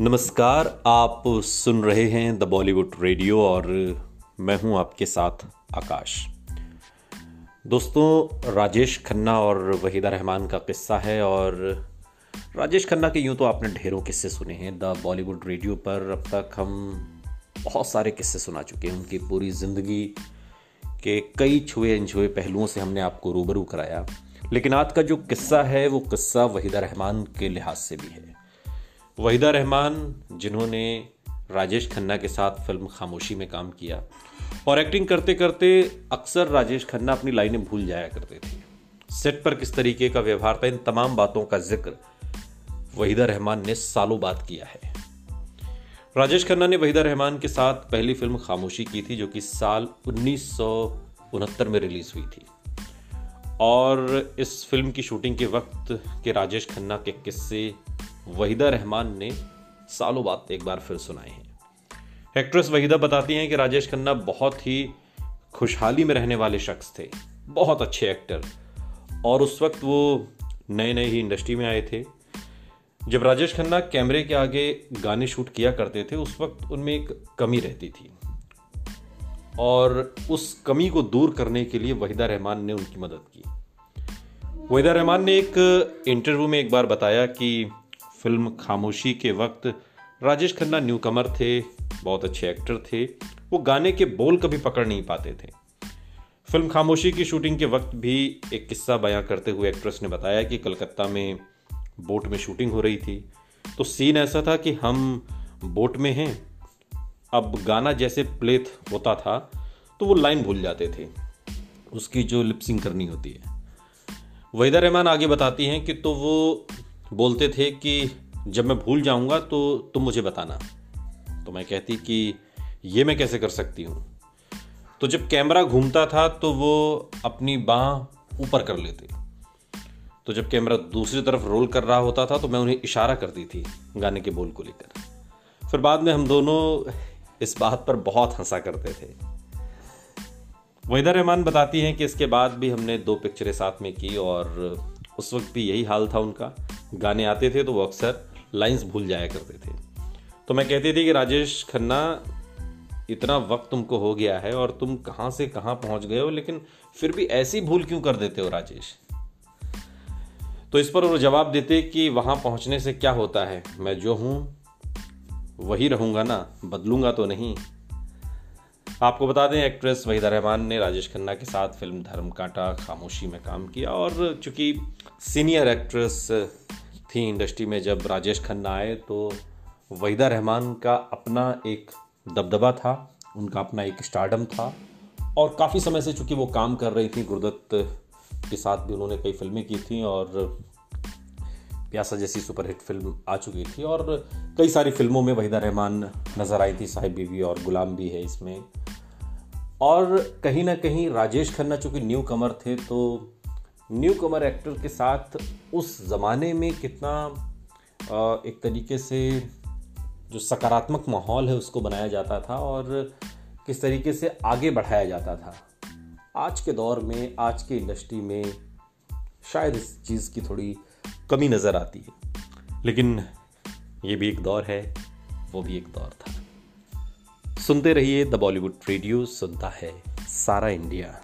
नमस्कार, आप सुन रहे हैं द बॉलीवुड रेडियो और मैं हूँ आपके साथ आकाश। दोस्तों, राजेश खन्ना और वहीदा रहमान का किस्सा है और राजेश खन्ना के यूँ तो आपने ढेरों किस्से सुने हैं। द बॉलीवुड रेडियो पर अब तक हम बहुत सारे किस्से सुना चुके हैं। उनकी पूरी ज़िंदगी के कई छुए अनछुए पहलुओं से हमने आपको रूबरू कराया। लेकिन आज का जो किस्सा है, वो किस्सा वहीदा रहमान के लिहाज से भी है। वहीदा रहमान, जिन्होंने राजेश खन्ना के साथ फ़िल्म खामोशी में काम किया, और एक्टिंग करते करते अक्सर राजेश खन्ना अपनी लाइनें भूल जाया करते थे। सेट पर किस तरीके का व्यवहार था, इन तमाम बातों का ज़िक्र वहीदा रहमान ने सालों बाद किया है। राजेश खन्ना ने वहीदा रहमान के साथ पहली फ़िल्म खामोशी की थी, जो कि साल उन्नीस सौ उनहत्तर में रिलीज़ हुई थी। और इस फ़िल्म की शूटिंग के वक्त के राजेश खन्ना के किस्से वहीदा रहमान ने सालों बाद एक बार फिर सुनाए हैं। एक्ट्रेस वहीदा बताती हैं कि राजेश खन्ना बहुत ही खुशहाली में रहने वाले शख्स थे। बहुत अच्छे एक्टर। और उस वक्त वो नए नए ही इंडस्ट्री में आए थे। जब राजेश खन्ना कैमरे के आगे गाने शूट किया करते थे, उस वक्त उनमें एक कमी रहती थी। और उस कमी को दूर करने के लिए वहीदा रहमान ने उनकी मदद की। वहीदा रहमान ने एक इंटरव्यू में एक बार बताया कि फ़िल्म खामोशी के वक्त राजेश खन्ना न्यू कमर थे, बहुत अच्छे एक्टर थे। वो गाने के बोल कभी पकड़ नहीं पाते थे। फ़िल्म खामोशी की शूटिंग के वक्त भी एक किस्सा बयां करते हुए एक्ट्रेस ने बताया कि कलकत्ता में बोट में शूटिंग हो रही थी। तो सीन ऐसा था कि हम बोट में हैं, अब गाना जैसे प्ले होता था तो वो लाइन भूल जाते थे। उसकी जो लिपसिंग करनी होती है। वहीदा रहमान आगे बताती हैं कि तो वो बोलते थे कि जब मैं भूल जाऊँगा तो तुम मुझे बताना। तो मैं कहती कि ये मैं कैसे कर सकती हूँ? तो जब कैमरा घूमता था तो वो अपनी बाह ऊपर कर लेते। तो जब कैमरा दूसरी तरफ़ रोल कर रहा होता था तो मैं उन्हें इशारा करती थी गाने के बोल को लेकर। फिर बाद में हम दोनों इस बात पर बहुत हंसा करते थे। वहीदा रहमान बताती हैं कि इसके बाद भी हमने दो पिक्चरें साथ में की और उस वक्त भी यही हाल था उनका। गाने आते थे तो वो अक्सर लाइंस भूल जाया करते थे। तो मैं कहती थी कि राजेश खन्ना, इतना वक्त तुमको हो गया है और तुम कहाँ से कहाँ पहुँच गए हो, लेकिन फिर भी ऐसी भूल क्यों कर देते हो राजेश? तो इस पर वो जवाब देते कि वहाँ पहुँचने से क्या होता है? मैं जो हूँ, वही रहूँगा ना, बदलूँगा तो नहीं। आपको बता दें, एक्ट्रेस वहीदा रहमान ने राजेश खन्ना के साथ फ़िल्म धर्म कांटा खामोशी में काम किया और चूँकि सीनियर एक्ट्रेस थी इंडस्ट्री में जब राजेश खन्ना आए तो वहीदा रहमान का अपना एक दबदबा था, उनका अपना एक स्टार्डम था। और काफ़ी समय से चूँकि वो काम कर रही थी, गुरुदत्त के साथ भी उन्होंने कई फ़िल्में की थी और प्यासा जैसी सुपरहिट फ़िल्म आ चुकी थी। और कई सारी फ़िल्मों में वहीदा रहमान नज़र आई थी, साहिब बीवी और गुलाम भी है इसमें। और कहीं ना कहीं राजेश खन्ना चूँकि न्यू कमर थे तो न्यू कमर एक्टर के साथ उस ज़माने में कितना एक तरीके से जो सकारात्मक माहौल है उसको बनाया जाता था और किस तरीके से आगे बढ़ाया जाता था। आज के दौर में, आज की इंडस्ट्री में शायद इस चीज़ की थोड़ी कमी नज़र आती है। लेकिन ये भी एक दौर है, वो भी एक दौर था। सुनते रहिए द बॉलीवुड रेडियो, सुनता है सारा इंडिया।